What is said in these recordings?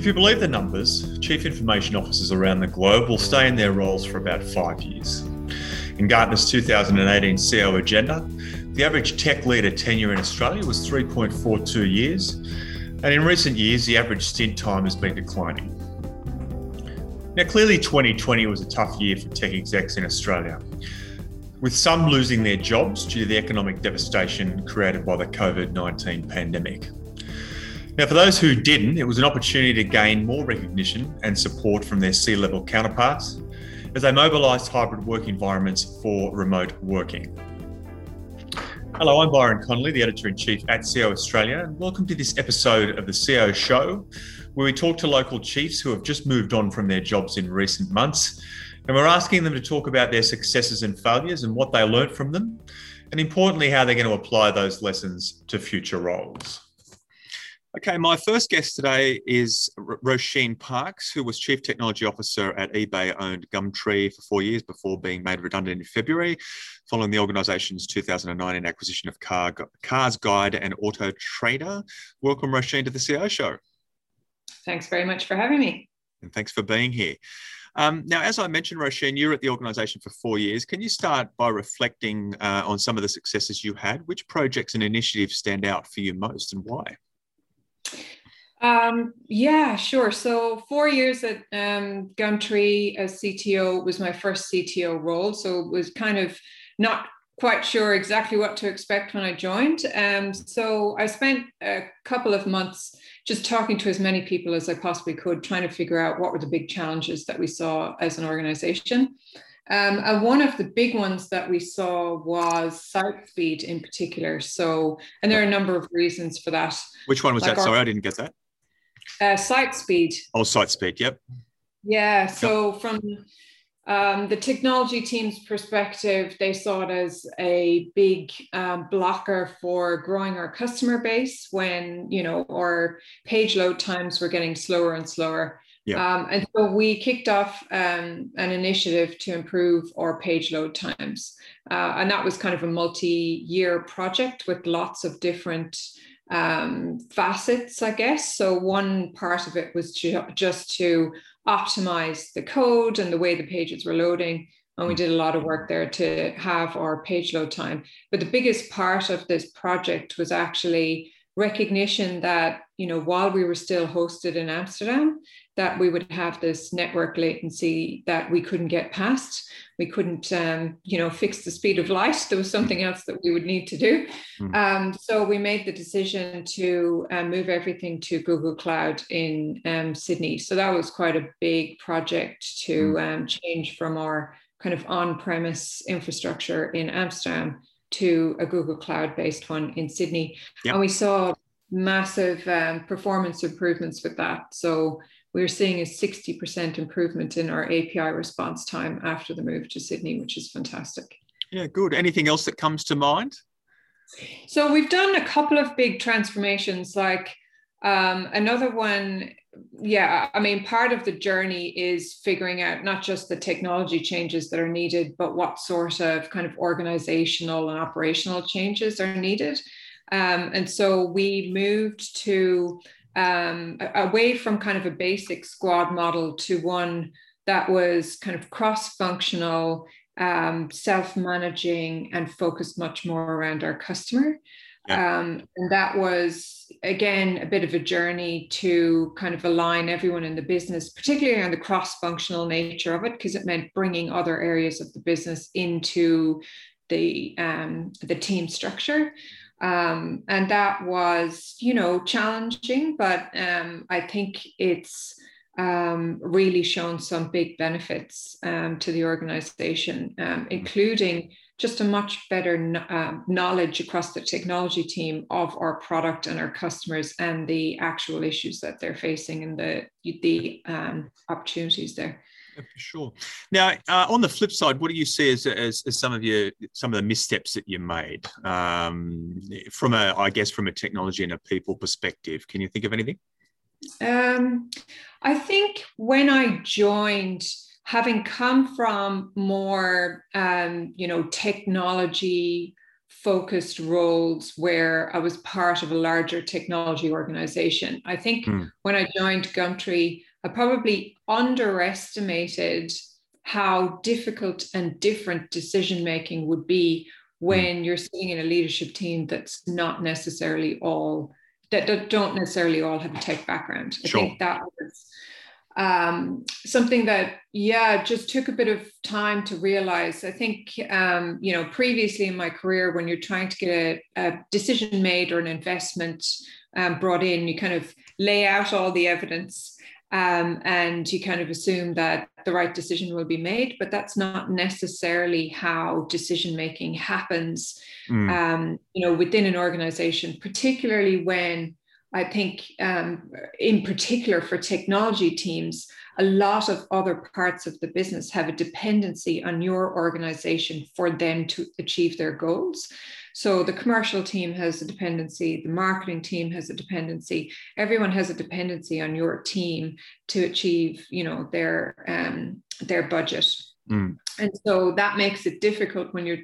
If you believe the numbers, Chief Information Officers around the globe will stay in their roles for about five years. In Gartner's 2018 CIO agenda, the average tech leader tenure in Australia was 3.42 years, and in recent years, the average stint time has been declining. Now, clearly, 2020 was a tough year for tech execs in Australia, with some losing their jobs due to the economic devastation created by the COVID 19 pandemic. Now, for those who didn't, it was an opportunity to gain more recognition and support from their C level counterparts as they mobilised hybrid work environments for remote working. Hello, I'm Byron Connolly, the editor in chief at CIO Australia, and welcome to this episode of the CIO Show, where we talk to local chiefs who have just moved on from their jobs in recent months. And we're asking them to talk about their successes and failures and what they learnt from them, and importantly, how they're going to apply those lessons to future roles. Okay, my first guest today is Roisin Parkes, who was Chief Technology Officer at eBay owned Gumtree for four years before being made redundant in February, following the organisation's 2019 acquisition of Car, Cars Guide and Auto Trader. Welcome, Roisin, to the CIO Show. Thanks very much for having me. And thanks for being here. Um, now, as I mentioned, Roisin, you're at the organisation for four years. Can you start by reflecting uh, on some of the successes you had? Which projects and initiatives stand out for you most and why? Um, yeah, sure. So four years at um, Gumtree as CTO was my first CTO role. So it was kind of not quite sure exactly what to expect when I joined. Um, so I spent a couple of months just talking to as many people as I possibly could, trying to figure out what were the big challenges that we saw as an organization. Um, and one of the big ones that we saw was site speed in particular. So, and there are a number of reasons for that. Which one was like that? Our, Sorry, I didn't get that. Uh, site speed. Oh, site speed. Yep. Yeah. So yep. from um, the technology team's perspective, they saw it as a big um, blocker for growing our customer base when you know our page load times were getting slower and slower. Yeah. Um, and so we kicked off um, an initiative to improve our page load times. Uh, and that was kind of a multi year project with lots of different um, facets, I guess. So, one part of it was to, just to optimize the code and the way the pages were loading. And we did a lot of work there to have our page load time. But the biggest part of this project was actually recognition that you know while we were still hosted in amsterdam that we would have this network latency that we couldn't get past. We couldn't, um, you know, fix the speed of light. There was something else that we would need to do. Mm. Um, so we made the decision to um, move everything to Google Cloud in um, Sydney. So that was quite a big project to mm. change from our kind of on-premise infrastructure in Amsterdam to a Google Cloud-based one in Sydney. Yep. And we saw massive um, performance improvements with that. So we're seeing a 60% improvement in our API response time after the move to Sydney, which is fantastic. Yeah, good. Anything else that comes to mind? So we've done a couple of big transformations, like um, another one. Yeah, I mean, part of the journey is figuring out not just the technology changes that are needed, but what sort of kind of organizational and operational changes are needed. Um, and so we moved to um, away from kind of a basic squad model to one that was kind of cross functional, um, self managing, and focused much more around our customer. Yeah. Um, and that was, again, a bit of a journey to kind of align everyone in the business, particularly on the cross functional nature of it, because it meant bringing other areas of the business into the, um, the team structure. Um, and that was, you know, challenging, but um, I think it's um, really shown some big benefits um, to the organization, um, including just a much better uh, knowledge across the technology team of our product and our customers and the actual issues that they're facing and the, the opportunities there for sure. Now, uh, on the flip side, what do you see as, as, as, some of your some of the missteps that you made um, from a, I guess, from a technology and a people perspective? Can you think of anything? Um, I think when I joined, having come from more, um, you know, technology focused roles where I was part of a larger technology organization. I think mm. when I joined Gumtree, I probably underestimated how difficult and different decision making would be hmm. when you're sitting in a leadership team that's not necessarily all that, that don't necessarily all have a tech background. I sure. think that was um, something that yeah just took a bit of time to realize i think um, you know previously in my career when you're trying to get a, a decision made or an investment um, brought in you kind of lay out all the evidence um, and you kind of assume that the right decision will be made but that's not necessarily how decision making happens mm. you know within an organization particularly when I think, um, in particular for technology teams, a lot of other parts of the business have a dependency on your organization for them to achieve their goals. So the commercial team has a dependency, the marketing team has a dependency. Everyone has a dependency on your team to achieve, you know, their um, their budget. Mm. And so that makes it difficult when you're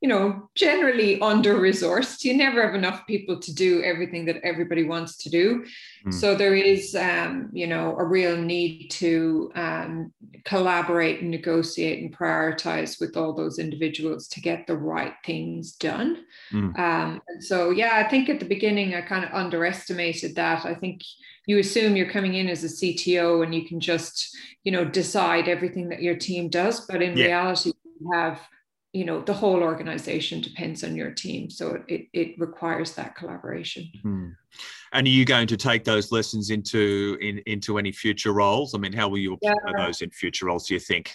you know, generally under resourced. You never have enough people to do everything that everybody wants to do. Mm. So there is, um, you know, a real need to um, collaborate and negotiate and prioritize with all those individuals to get the right things done. Mm. Um, and so, yeah, I think at the beginning I kind of underestimated that. I think you assume you're coming in as a CTO and you can just, you know, decide everything that your team does, but in yeah. reality, you have you know the whole organization depends on your team so it, it requires that collaboration. Hmm. and are you going to take those lessons into in, into any future roles? I mean how will you apply yeah. those in future roles do you think?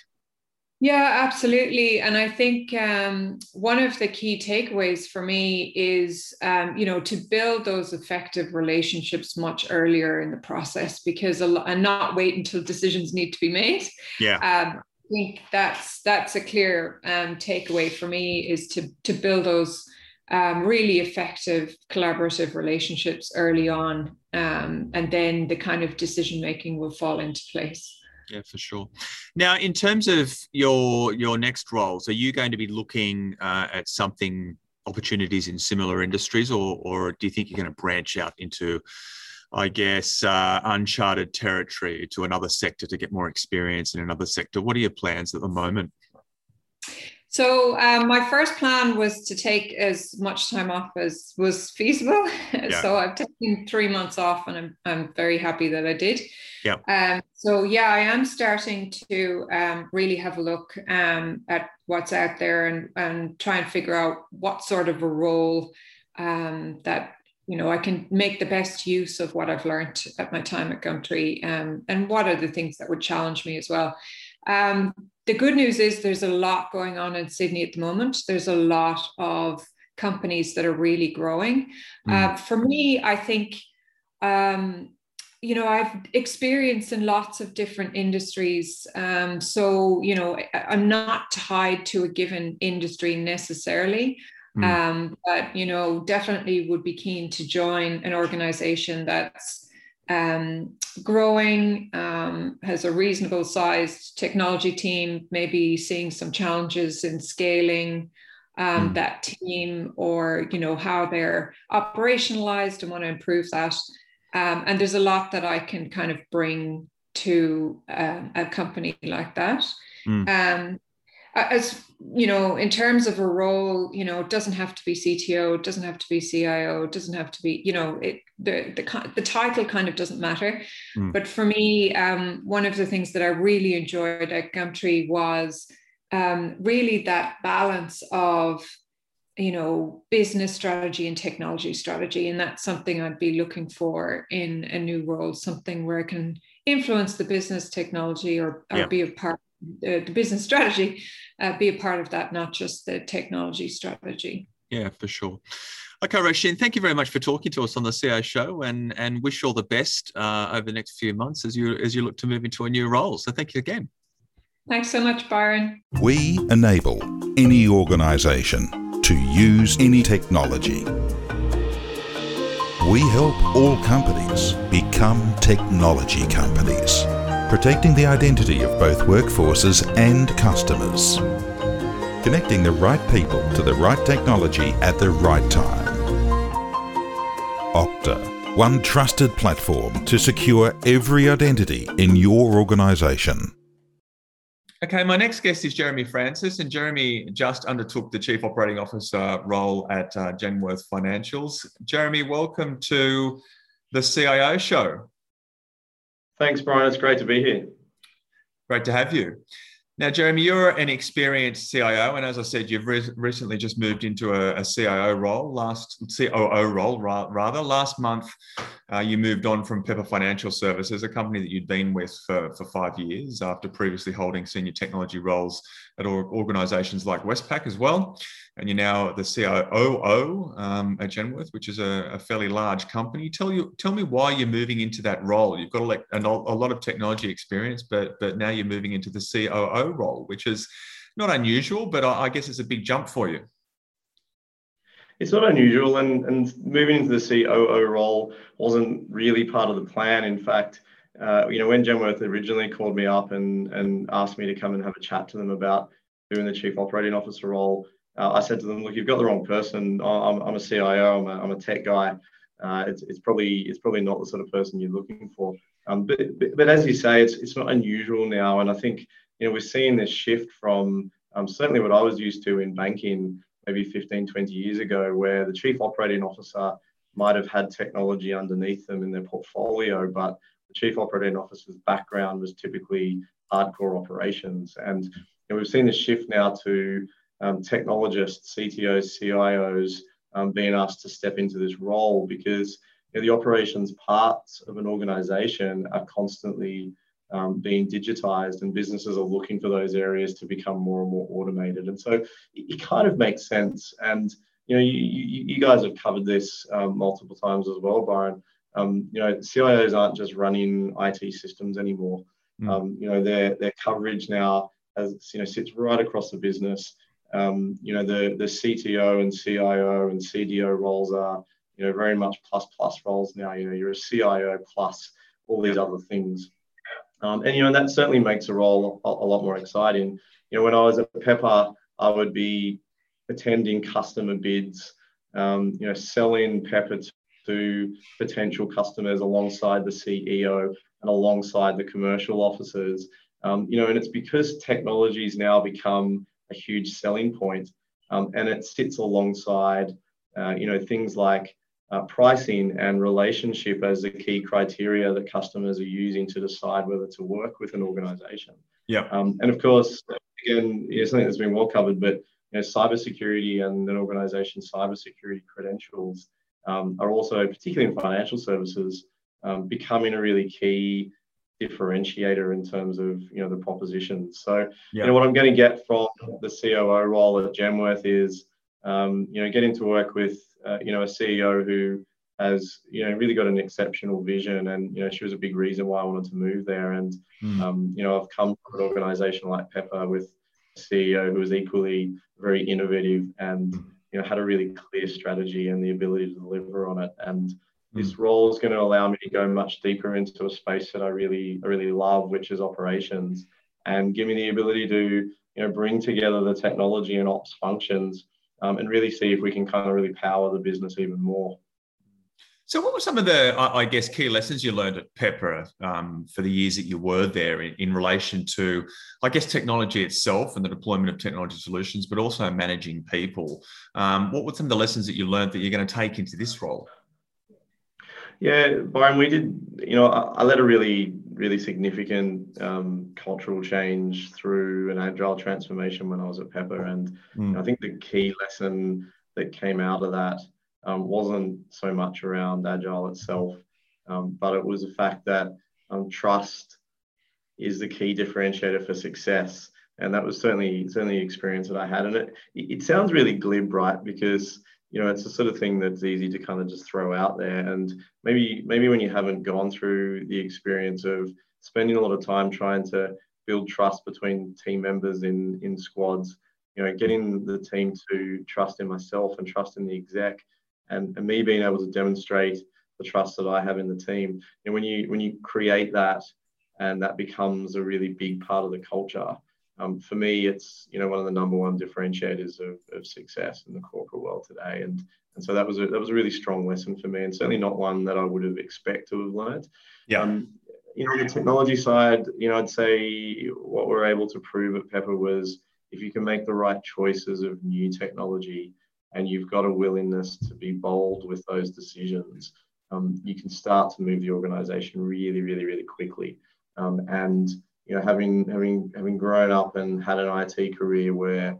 Yeah absolutely. And i think um, one of the key takeaways for me is um, you know to build those effective relationships much earlier in the process because a lot, and not wait until decisions need to be made. Yeah. Um, think that's that's a clear um, takeaway for me is to to build those um, really effective collaborative relationships early on, um, and then the kind of decision making will fall into place. Yeah, for sure. Now, in terms of your your next roles, are you going to be looking uh, at something opportunities in similar industries, or or do you think you're going to branch out into I guess, uh, uncharted territory to another sector to get more experience in another sector. What are your plans at the moment? So um, my first plan was to take as much time off as was feasible. Yeah. so I've taken three months off, and I'm I'm very happy that I did. Yeah. Um, so yeah, I am starting to um, really have a look um, at what's out there and and try and figure out what sort of a role um, that you know, I can make the best use of what I've learned at my time at Gumtree um, and what are the things that would challenge me as well. Um, the good news is there's a lot going on in Sydney at the moment. There's a lot of companies that are really growing. Mm. Uh, for me, I think, um, you know, I've experienced in lots of different industries. Um, so, you know, I'm not tied to a given industry necessarily. Mm. Um, but you know, definitely would be keen to join an organization that's um, growing, um, has a reasonable sized technology team, maybe seeing some challenges in scaling um, mm. that team or you know how they're operationalized and want to improve that. Um, and there's a lot that I can kind of bring to uh, a company like that. Mm. As you know in terms of a role you know it doesn't have to be cto it doesn't have to be cio it doesn't have to be you know it the the, the title kind of doesn't matter mm. but for me um, one of the things that i really enjoyed at gumtree was um, really that balance of you know business strategy and technology strategy and that's something i'd be looking for in a new role something where i can influence the business technology or, or yeah. be a part the, the business strategy uh, be a part of that, not just the technology strategy. Yeah, for sure. Okay, Roisin, thank you very much for talking to us on the CIO show, and and wish you all the best uh, over the next few months as you as you look to move into a new role. So thank you again. Thanks so much, Byron. We enable any organisation to use any technology. We help all companies become technology companies protecting the identity of both workforces and customers. connecting the right people to the right technology at the right time. Okta, one trusted platform to secure every identity in your organisation. Okay, my next guest is Jeremy Francis, and Jeremy just undertook the Chief Operating Officer role at uh, Genworth Financials. Jeremy, welcome to the CIO show. Thanks, Byron. It's great to be here. Great to have you. Now, Jeremy, you're an experienced CIO, and as I said, you've re- recently just moved into a, a, CIO role, last COO role ra- rather. Last month, uh, you moved on from Pepper Financial Services, a company that you'd been with for, for five years after previously holding senior technology roles at organisations like Westpac as well and you're now the COO um, at Genworth, which is a, a, fairly large company. Tell you, tell me why you're moving into that role. You've got a, a, a lot of technology experience, but but now you're moving into the COO role, which is not unusual, but I, I guess it's a big jump for you. It's not unusual, and and moving into the COO role wasn't really part of the plan. In fact. Uh, you know, when Genworth originally called me up and, and asked me to come and have a chat to them about doing the chief operating officer role, uh, I said to them, look, you've got the wrong person. I'm, I'm a CIO. I'm a, I'm a tech guy. Uh, it's, it's probably it's probably not the sort of person you're looking for. Um, but, but, but as you say, it's it's not unusual now, and I think you know we're seeing this shift from um, certainly what I was used to in banking maybe 15, 20 years ago, where the chief operating officer might have had technology underneath them in their portfolio, but the chief operating officer's background was typically hardcore operations, and you know, we've seen a shift now to um, technologists, CTOs, CIOs um, being asked to step into this role because you know, the operations parts of an organization are constantly um, being digitized and businesses are looking for those areas to become more and more automated. And so it, it kind of makes sense. And you know, you, you, you guys have covered this um, multiple times as well, Byron. Um, you know, CIOs aren't just running IT systems anymore. Mm. Um, you know, their their coverage now has you know sits right across the business um, you know, the, the CTO and CIO and CDO roles are, you know, very much plus plus roles now. You know, you're a CIO plus all these other things. Um, and, you know, and that certainly makes a role a, a, lot more exciting. You know, when I was at Pepper, I would be attending customer bids, um, you know, selling Pepper to potential customers alongside the CEO and alongside the commercial officers. Um, you know, and it's because technology's now become a huge selling point, um, and it sits alongside, uh, you know, things like uh, pricing and relationship as the key criteria that customers are using to decide whether to work with an organization. Yeah. Um, and of course, again, you know, something that's been well covered, but you know, cybersecurity and an organization's cybersecurity credentials um, are also, particularly in financial services, um, becoming a really key differentiator in terms of you know the proposition. So you know what I'm going to get from the COO role at Genworth is um, you know getting to work with uh, you know a CEO who has you know really got an exceptional vision and you know she was a big reason why I wanted to move there and mm. um, you know I've come from an organization like Pepper with a CEO who was equally very innovative and hmm. you know had a really clear strategy and the ability to deliver on it and this hmm. role is going to allow me to go much deeper into a space that I really, I really love, which is operations, and give me the ability to, you know, bring together the technology and ops functions, um, and really see if we can kind of really power the business even more. So, what were some of the, I guess, key lessons you learned at Pepper um, for the years that you were there in, in, relation to, I guess, technology itself and the deployment of technology solutions, but also managing people? Um, what were some of the lessons that you learned that you're going to take into this role? Yeah, Byron, we did, you know, I, I led a really, really significant um, cultural change through an agile transformation when I was at Pepper. And mm. I think the key lesson that came out of that um, wasn't so much around agile itself, um, but it was the fact that um, trust is the key differentiator for success. And that was certainly certainly the experience that I had. And it, it sounds really glib, right? Because you know, it's the sort of thing that's easy to kind of just throw out there. And maybe maybe when you haven't gone through the experience of spending a lot of time trying to build trust between team members in in squads, you know, getting the team to trust in myself and trust in the exec, and, and me being able to demonstrate the trust that I have in the team. And when you when you create that and that becomes a really big part of the culture, um, for me, it's you know one of the number one differentiators of, of success in the corporate world today, and and so that was a that was a really strong lesson for me, and certainly not one that I would have expected to have learned. Yeah. Um, you know, on the technology side, you know, I'd say what we're able to prove at Pepper was if you can make the right choices of new technology and you've got a willingness to be bold with those decisions, um, you can start to move the organization really, really, really quickly. Um, and you know, having having having grown up and had an IT career where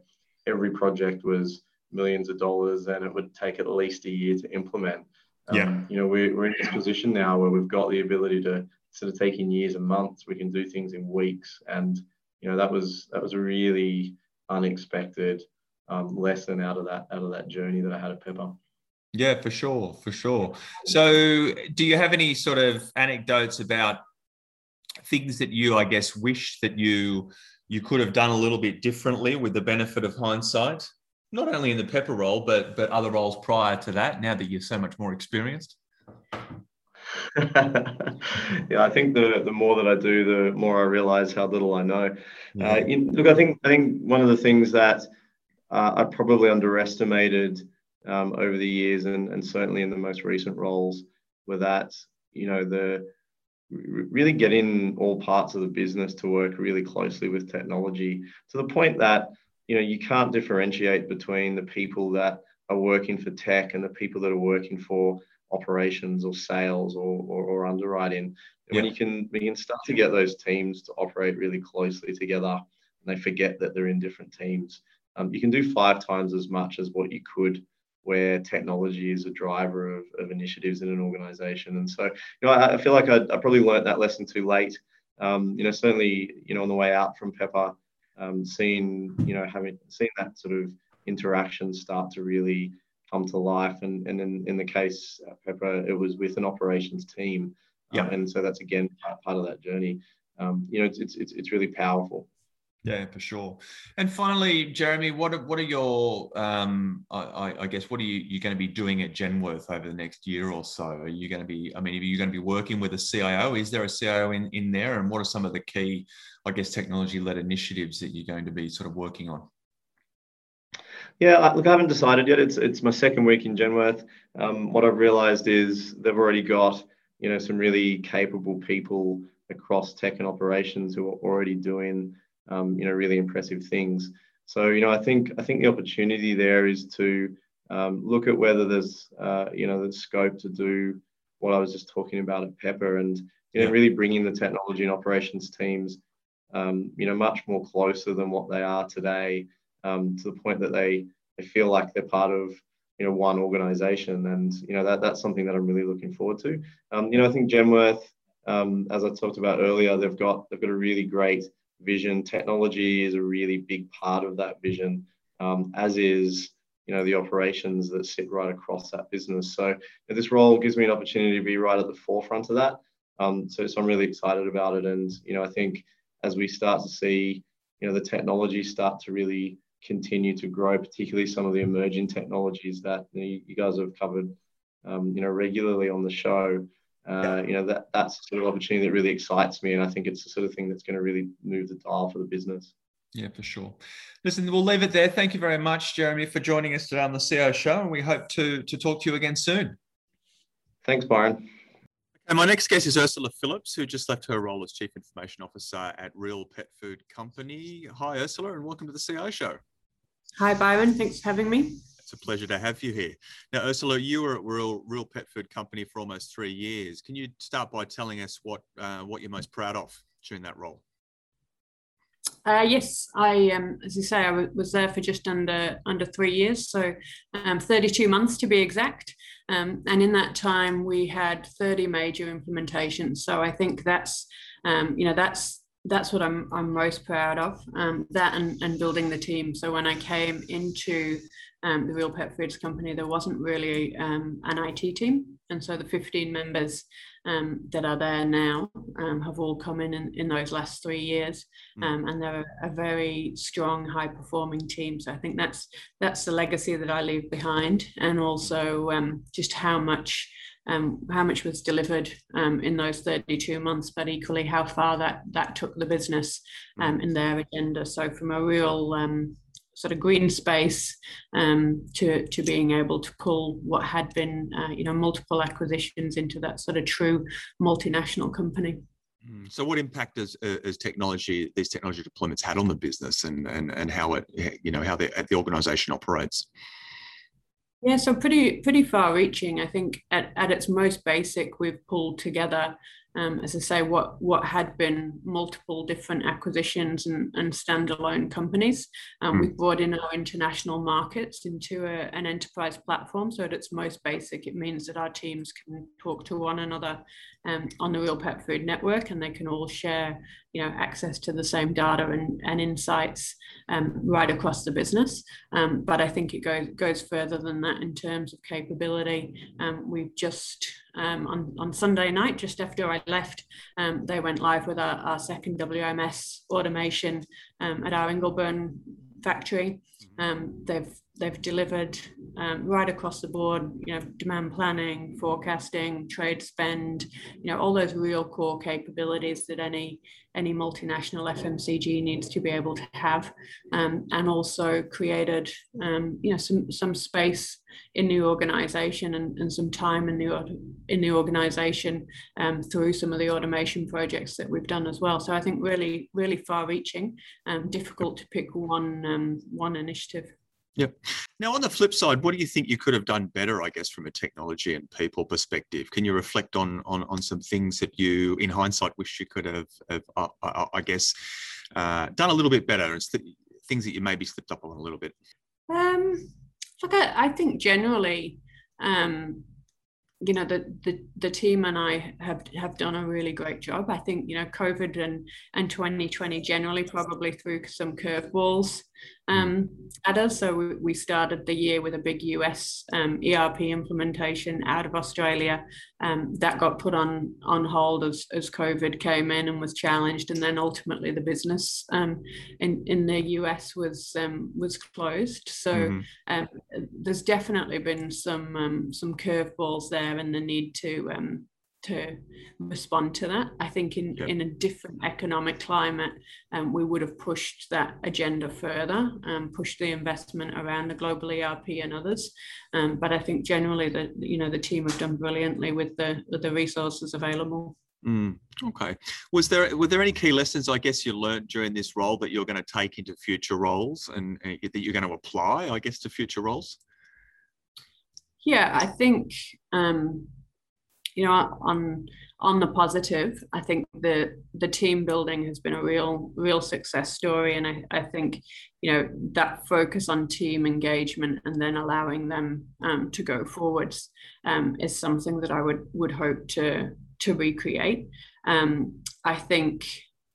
every project was millions of dollars and it would take at least a year to implement. Um, yeah. You know, we're, we're in this position now where we've got the ability to instead of taking years and months, we can do things in weeks. And you know, that was that was a really unexpected um, lesson out of that out of that journey that I had at Pepper. Yeah, for sure, for sure. So, do you have any sort of anecdotes about things that you, I guess, wish that you you could have done a little bit differently with the benefit of hindsight? Not only in the Pepper role, but but other roles prior to that. Now that you're so much more experienced. yeah, I think the the more that I do, the more I realize how little I know. Yeah. Uh, you, look, I think I think one of the things that uh, I probably underestimated um, over the years, and, and certainly in the most recent roles, were that you know the really getting all parts of the business to work really closely with technology to the point that you know you can't differentiate between the people that are working for tech and the people that are working for operations or sales or, or, or underwriting. Yeah. When you can you can start to get those teams to operate really closely together and they forget that they're in different teams, um, you can do five times as much as what you could where technology is a driver of, of initiatives in an organization. And so, you know, I, I feel like I, I, probably learned that lesson too late. Um, you know, certainly, you know, on the way out from Pepper, um, seeing, you know, having seen that sort of interaction start to really come to life. And, and in, in the case of Pepper, it was with an operations team. Yeah. Um, and so that's again part, part of that journey. Um, you know, it's, it's, it's really powerful. Yeah, for sure. And finally, Jeremy, what are, what are your, um, I, I, guess, what are you you going to be doing at Genworth over the next year or so? Are you going to be, I mean, are you going to be working with a CIO? Is there a CIO in, in there? And what are some of the key, I guess, technology-led initiatives that you're going to be sort of working on? Yeah, look, I haven't decided yet. It's it's my second week in Genworth. Um, what I've realised is they've already got you know some really capable people across tech and operations who are already doing um, you know, really impressive things. So, you know, I think I think the opportunity there is to um, look at whether there's, uh, you know, the scope to do what I was just talking about at Pepper, and you know, really bringing the technology and operations teams, um, you know, much more closer than what they are today, um, to the point that they they feel like they're part of you know one organization. And you know that that's something that i'm really looking forward to. Um, you know i think genworth um, as i talked about earlier they've got they've got a really great vision. Technology is a really big part of that vision, um, as is you know the operations that sit right across that business. So this role gives me an opportunity to be right at the forefront of that. Um, so, so I'm really excited about it, and you know I think as we start to see you know the technology start to really continue to grow, particularly some of the emerging technologies that you, know, you guys have covered um, you know regularly on the show uh, you know that that's the sort of opportunity that really excites me and i think it's the sort of thing that's going to really move the dial for the business yeah for sure listen we'll leave it there thank you very much jeremy for joining us today on the CIO show and we hope to to talk to you again soon thanks byron and my next guest is Ursula Phillips, who just left her role as Chief Information Officer at Real Pet Food Company. Hi, Ursula, and welcome to the CIO Show. Hi, Byron. Thanks for having me. It's a pleasure to have you here. Now, Ursula, you were at Real, Real Pet Food Company for almost three years. Can you start by telling us what uh, what you're most proud of during that role? Uh, yes, I um, as you say, I was there for just under under three years, so um, 32 months to be exact. Um, and in that time, we had 30 major implementations. So I think that's um, you know that's that's what I'm I'm most proud of. Um, that and, and building the team. So when I came into um, the Real Pet Foods company, there wasn't really um, an IT team. And so the 15 members um, that are there now um, have all come in, in, in those last three years, hmm. um, and they're a, a, very strong, high-performing team. So I think that's that's the legacy that I leave behind, and also um, just how much um, how much was delivered um, in those 32 months, but equally how far that that took the business um, hmm. in their agenda. So from a real um, sort of green space um, to to being able to pull what had been uh, you know multiple acquisitions into that sort of true multinational company. Hmm. So, what impact has, uh, has technology these technology deployments had on the business, and and and how it you know how the the organisation operates? Yeah, so pretty pretty far reaching. I think at, at its most basic, we've pulled together um, as I say, what what had been multiple different acquisitions and, and standalone companies. Um, mm. We've brought in our international markets into a, an enterprise platform. So at its most basic, it means that our teams can talk to one another um, on the Real Pet Food Network, and they can all share, you know, access to the same data and, and insights um, right across the business. Um, but I think it goes goes further than that in terms of capability. Um, we've just um, on on Sunday night, just after I left, um, they went live with our, our second WMS automation at our Ingleburn factory. they've they've delivered um, right across the board, you know, demand planning, forecasting, trade spend, you know, all those real core capabilities that any any multinational FMCG needs to be able to have, um, and also created, um, you know, some some space in the organization and, and some time in the in the organization um, through some of the automation projects that we've done as well. So I think really really far reaching, um, difficult to pick one um, one initiative. Yep. Now, on the flip side, what do you think you could have done better, I guess, from a technology and people perspective? Can you reflect on on, on some things that you, in hindsight, wish you could have, have uh, uh, I guess, uh, done a little bit better? It's things that you maybe slipped up on a little bit. Um, look, I, I think generally, um, you know the, the the team and I have have done a really great job. I think you know COVID and and 2020 generally probably threw some curveballs um, at us. So we, we started the year with a big US um, ERP implementation out of Australia. Um, that got put on on hold as, as COVID came in and was challenged, and then ultimately the business um, in in the US was um, was closed. So mm-hmm. Um, there's definitely been some some curveballs there, and the need to to respond to that. I think in, in a different economic climate, um, we would have pushed that agenda further and um, pushed the investment around the global ERP and others. Um, but I think generally that you know the team have done brilliantly with the with the resources available. Mm, okay. Was there were there any key lessons I guess you learned during this role that you're going to take into future roles and uh, that you're going to apply, I guess, to future roles? Yeah, I think um, you know on on the positive i think the the team building has been a real real success story and i, I think you know that focus on team engagement and then allowing them um, to go forwards um, is something that i would would hope to to recreate um, i think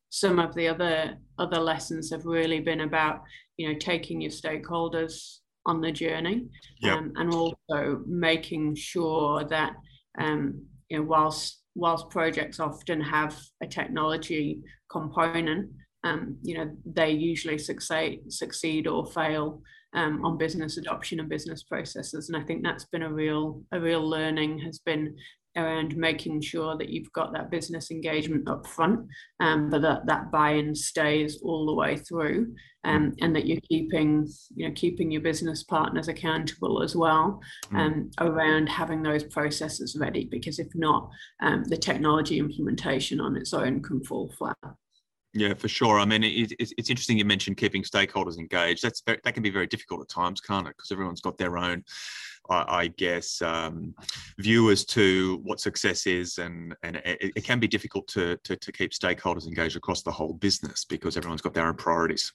some of the other other lessons have really been about you know taking your stakeholders on the journey yep. um, and also making sure that um, you know, whilst whilst projects often have a technology component, um, you know, they usually succeed succeed or fail um, on business adoption and business processes. And I think that's been a real a real learning has been around making sure that you've got that business engagement up front, um, but that that buy-in stays all the way through, um, and that you're keeping you know keeping your business partners accountable as well mm. um, around having those processes ready. Because if not, um, the technology implementation on its own can fall flat. Yeah, for sure. I mean, it, it's, it's interesting you mentioned keeping stakeholders engaged. That's that can be very difficult at times, can't it? Because everyone's got their own I, guess, um, view as to what success is, and and it, it can be difficult to, to, to keep stakeholders engaged across the whole business because everyone's got their own priorities.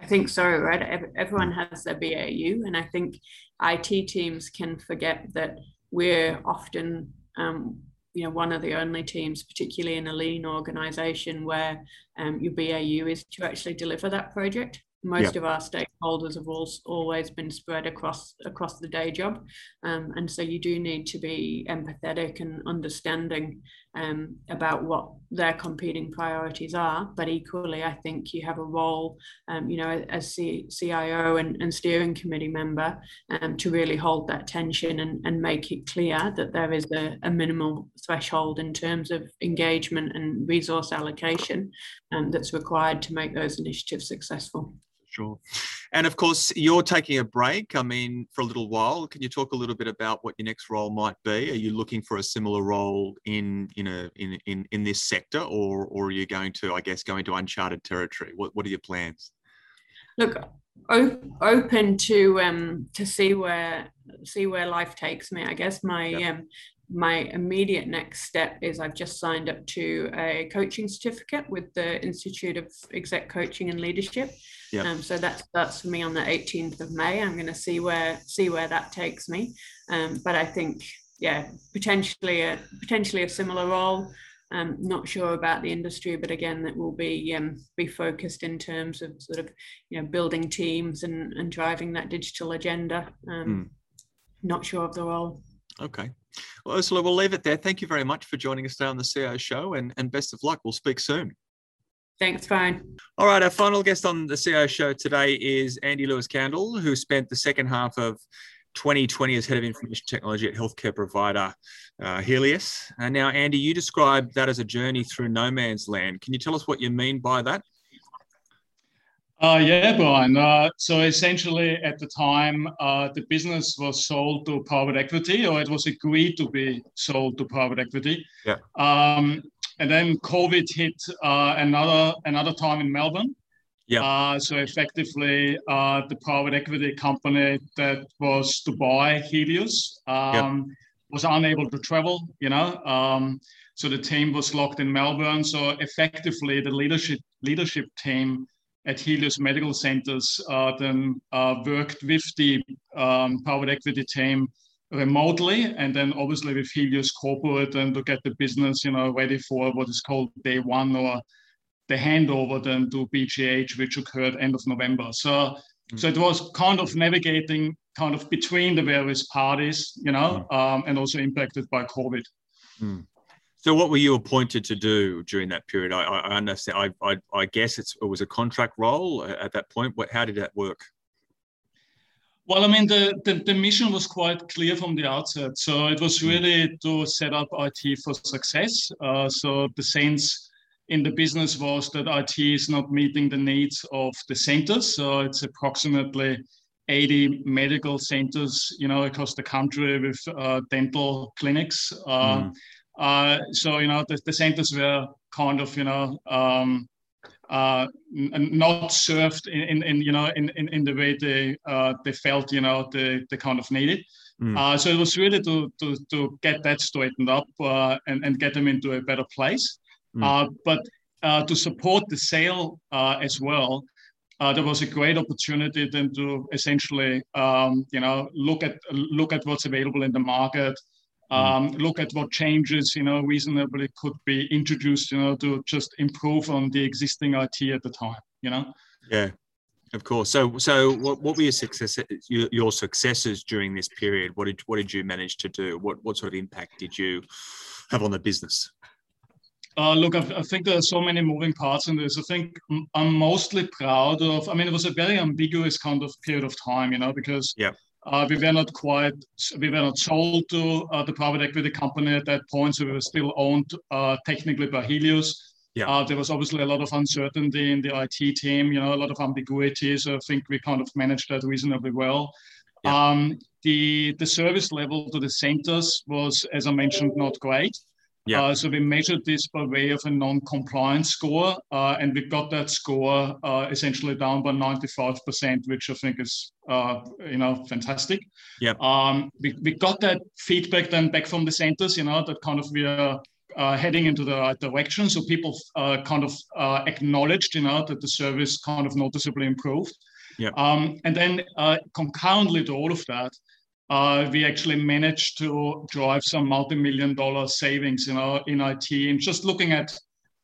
I think so, right? Everyone hmm. has their BAU, and I think IT teams can forget that we're often, um, you know, one of the only teams, particularly in a lean organization, where um, your BAU is to actually deliver that project most of our stakeholders have all, always been spread across across the day job. Um, and so you do need to be empathetic and understanding um, about what their competing priorities are. But equally i think you have a role um, you know as C- cio and, and, steering committee member um, to really hold that tension and, and make it clear that there is a, a minimal threshold in terms of engagement and resource allocation um, that's required to make those initiatives successful Sure. And of course, you're taking a break. I mean, for a little while. Can you talk a little bit about what your next role might be? Are you looking for a similar role in you know in in in this sector, or or are you going to, I guess, go into uncharted territory? What what are your plans? Look, open to um to see where see where life takes me. I guess my yep. um my immediate next step is I've just signed up to a coaching certificate with the Institute of Exec Coaching and Leadership. Yeah. Um, so that's that's for me on the 18th of May. I'm going to see where see where that takes me. Um, but I think yeah, potentially a potentially a similar role. Um, not sure about the industry, but again, that will be um, be focused in terms of sort of you know building teams and and driving that digital agenda. Um, mm. Not sure of the role. Okay. Well, Ursula, we'll leave it there. Thank you very much for joining us today on the CIO show and, and best of luck. We'll speak soon. Thanks, fine. All right, our final guest on the CIO show today is Andy Lewis Candle, who spent the second half of 2020 as head of information technology at healthcare provider uh, Healius. And now, Andy, you described that as a journey through no man's land. Can you tell us what you mean by that? Uh, yeah, Byron. Uh, so essentially, at the time, uh, the business was sold to private equity, or it was agreed to be sold to private equity. Yeah. Um, and then COVID hit uh, another another time in Melbourne. Yeah. Uh, so effectively, uh, the private equity company that was to buy Healius um, was unable to travel. You know, um, so the team was locked in Melbourne. So effectively, the leadership leadership team at Healius Medical Centers uh, then uh, worked with the um, private equity team remotely and then obviously with Healius Corporate and to get the business, you know, ready for what is called day one or the handover then to BGH, which occurred end of November. So, mm-hmm. so it was kind of navigating kind of between the various parties, you know, mm-hmm. um, and also impacted by COVID. Mm. So, what were you appointed to do during that period? I, I understand. I, I, I guess it was a contract role at that point. What, how did that work? Well, I mean, the, the, the, mission was quite clear from the outset. So it was hmm. really to set up IT for success. Uh, so the sense in the business was that IT is not meeting the needs of the centers. So it's approximately 80 medical centers, you know, across the country with uh, dental clinics. Uh, mm. Uh, so you know the, the centers were kind of you know um, uh, not served in, in, in, you know in, in, in the way they uh, they felt you know they, they kind of needed. Mm. Uh, so it was really to, to, to get that straightened up uh, and, and get them into a better place. Mm. Uh, but uh, to support the sale uh, as well, uh, there was a great opportunity then to essentially um, you know look at look at what's available in the market. Um, look at what changes, you know, reasonably could be introduced, you know, to just improve on the existing IT at the time, you know. Yeah, of course. So, so what, what were your successes, your, your successes during this period? What did what did you manage to do? What what sort of impact did you have on the business? Uh, look, I, I, think there are so many moving parts in this. I think I'm mostly proud of. I mean, it was a very ambiguous kind of period of time, you know, because yeah. Uh, we were not quite, we were not sold to uh, the private equity company at that point, so we were still owned uh, technically by Healius. Yeah. Uh, there was obviously a lot of uncertainty in the IT team, you know, a lot of ambiguity. So I think we kind of managed that reasonably well. Yeah. Um, the the service level to the centers was, as I mentioned, not great. Yeah. Uh, so we measured this by way of a non-compliance score, uh, and we got that score uh, essentially down by 95%, which I think is, uh, you know, fantastic. Yeah. Um, we, we got that feedback then back from the centers, you know, that kind of we are uh, heading into the right direction. So people uh, kind of acknowledged, you know, that the service kind of noticeably improved. Yeah. Um, and then concurrently to all of that, uh, we actually managed to drive some multi-million dollar savings, in our in IT. And just looking at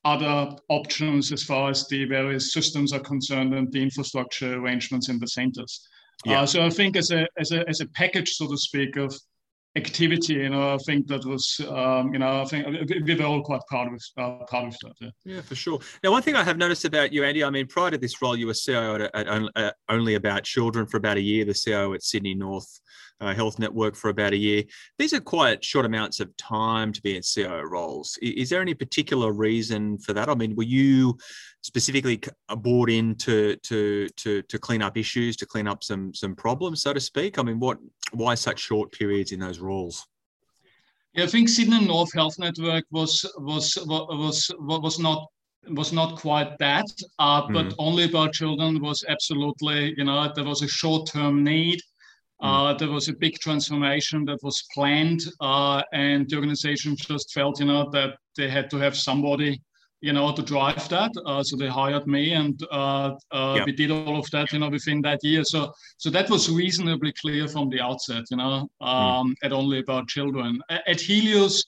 other options as far as the various systems are concerned and the infrastructure arrangements in the centers. Yeah. Uh, so I think as a, as a as a package, so to speak, of activity. You know, I think that was, um, you know, I think we were all quite proud of, uh, proud of that. Yeah. yeah. for sure. Now, one thing I have noticed about you, Andy, I mean, prior to this role, you were CIO at, at, at uh, Only About Children for about a year, the CIO at Sydney North uh, Health Network for about a year. These are quite short amounts of time to be in CIO roles. Is there any particular reason for that? I mean, were you specifically brought in to to to to clean up issues, to clean up some some problems, so to speak? I mean, what why such short periods in those roles? Yeah, I think Sydney North Health Network was was was was was not was not quite that, uh, but mm. only about children was absolutely, you know, there was a short-term need Mm. Uh, there was a big transformation that was planned, uh, and the organization just felt, you know, that they had to have somebody, you know, to drive that. Uh, so they hired me, and uh, uh, yeah. we did all of that, you know, within that year. So, so that was reasonably clear from the outset, you know, mm. um, mm. at only about children. At Helios,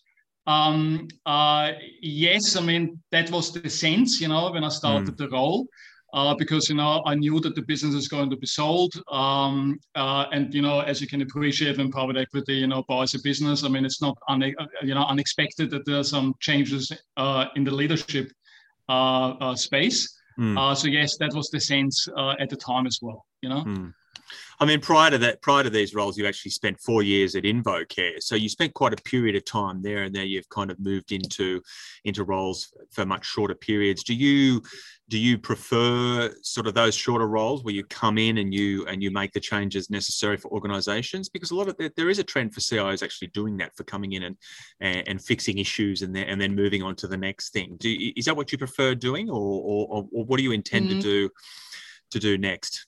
um, uh, yes, I mean that was the sense, you know, when I started mm. the role uh, because you know I knew that the business is going to be sold, um, uh, and you know as you can appreciate when private equity you know buys a business, I mean it's not une- uh, you know unexpected that there are some changes uh, in the leadership uh, uh, space. Mm. so yes, that was the sense at the time as well. You know. Mm. I mean, prior to that, prior to these roles, you actually spent four years at InvoCare. So you spent quite a period of time there, and now you've kind of moved into into roles for much shorter periods. Do you do you prefer sort of those shorter roles where you come in and you and you make the changes necessary for organizations because a lot of the, there is a trend for CIOs actually doing that for coming in and and, and fixing issues and then and then moving on to the next thing do, is that what you prefer doing or or, or what do you intend mm-hmm. to do to do next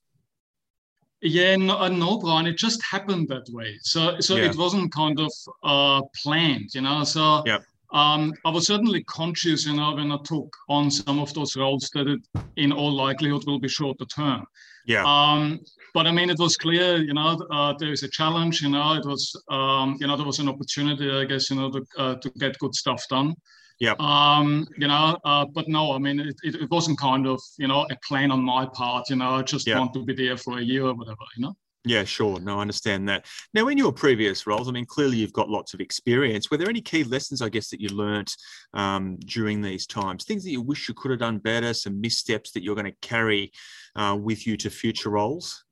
yeah, no, uh, no, Byron. It just happened that way. So, so yeah. it wasn't kind of uh, planned, you know. So, yeah. um, I was certainly conscious, you know, when I took on some of those roles that it, in all likelihood, will be shorter term. Yeah. Um, but I mean, it was clear, you know, uh, there is a challenge. You know, it was, um, you know, there was an opportunity, I guess, you know, to uh, to get good stuff done. Yeah. Um, you know, uh, but no, I mean, it, it, it, wasn't kind of, you know, a plan on my part, you know, I just yeah. want to be there for a year or whatever, you know? Yeah, sure. No, I understand that. Now, in your previous roles, I mean, clearly you've got lots of experience. Were there any key lessons, I guess, that you learnt um, during these times? Things that you wish you could have done better, some missteps that you're going to carry uh, with you to future roles?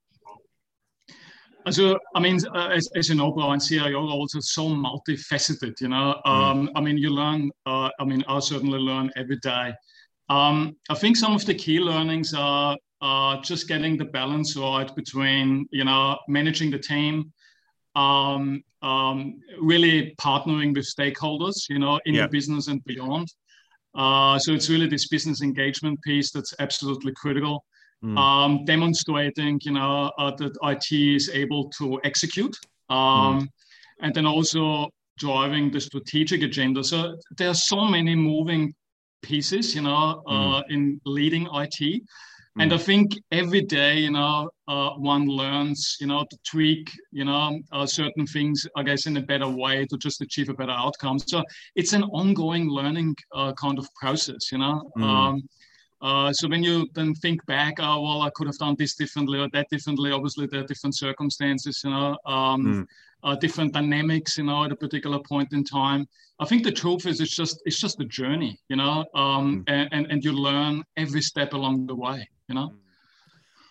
So, I mean, uh, as, as you know, Byron, CIO are also so multifaceted, you know. Mm. Um, mm. I mean, you learn, uh, I mean, I certainly learn every day. Um, I think some of the key learnings are uh, just getting the balance right between, you know, managing the team, um, um, really partnering with stakeholders, you know, in yeah. the business and beyond. Uh, so it's really this business engagement piece that's absolutely critical mm. um, demonstrating, you know, uh, that IT is able to execute, um, mm. and then also driving the strategic agenda. So there are so many moving pieces, you know, uh, mm. in leading IT. And I mm. think every day, you know, uh, one learns, you know, to tweak, you know, uh, certain things, I guess, in a better way to just achieve a better outcome. So it's an ongoing learning uh, kind of process, you know. Mm. Um, uh, so when you then think back, oh well, I could have done this differently or that differently. Obviously, there are different circumstances, you know, um, mm. uh, different dynamics, you know, at a particular point in time. I think the truth is, it's just it's just a journey, you know, um, mm. and, and and you learn every step along the way, you know. Mm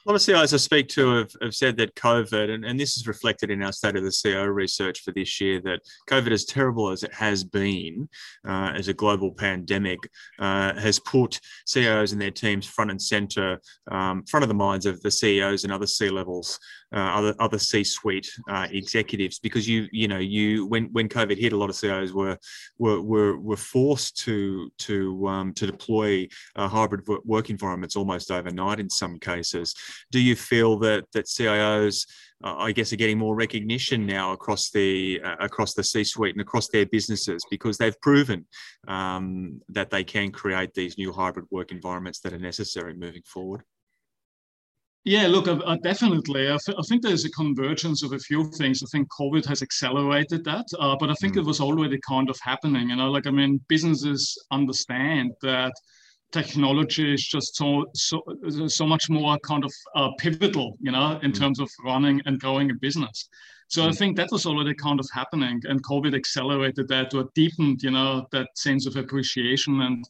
lot of I speak to have, have said that COVID, and, and this is reflected in our State of the CIO research for this year, that COVID, as terrible as it has been uh, as a global pandemic, uh, has put CIOs and their teams front and center, um, front of the minds of the CEOs and other C levels uh, other other C-suite uh, executives because you you know you when when COVID hit, a lot of CIOs were were were, were forced to to um, to deploy uh, hybrid work environments almost overnight in some cases. Do you feel that that CIOs uh, I guess are getting more recognition now across the uh, across the C-suite and across their businesses because they've proven um, that they can create these new hybrid work environments that are necessary moving forward. Yeah, look, uh, definitely. I, th- I, think there's a convergence of a few things. I think COVID has accelerated that, uh, but I think mm. it was already kind of happening. You know, like I mean, businesses understand that technology is just so so so much more kind of uh, pivotal, you know, in mm. terms of running and growing a business. So mm. I think that was already kind of happening, and COVID accelerated that or deepened, you know, that sense of appreciation and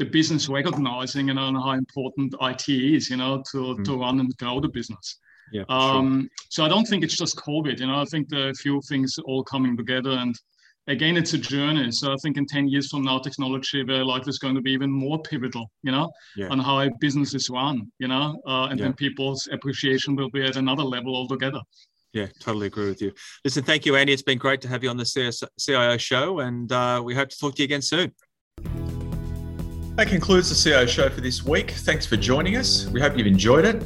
the business recognizing you know how important IT is, you know, to, mm. to run and grow the business. Yeah. Um, sure. So I don't think it's just COVID. You know, I think there are a few things all coming together, and again, it's a journey. So I think in ten years from now, technology very likely is going to be even more pivotal. You know, yeah. on how a business is run. You know, uh, and yeah. then people's appreciation will be at another level altogether. Yeah, totally agree with you. Listen, thank you, Andy. It's been great to have you on the CIO show, and uh, we hope to talk to you again soon. That concludes the CIO show for this week. Thanks for joining us. We hope you've enjoyed it.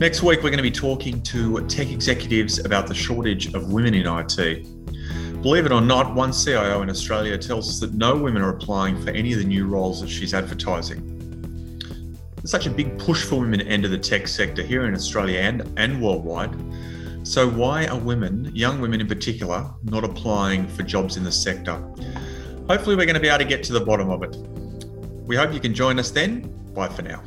Next week, we're going to be talking to tech executives about the shortage of women in IT. Believe it or not, one CIO in Australia tells us that no women are applying for any of the new roles that she's advertising. There's such a big push for women to enter the tech sector here in Australia and, and worldwide. So, why are women, young women in particular, not applying for jobs in the sector? Hopefully, we're going to be able to get to the bottom of it. We hope you can join us then. Bye for now.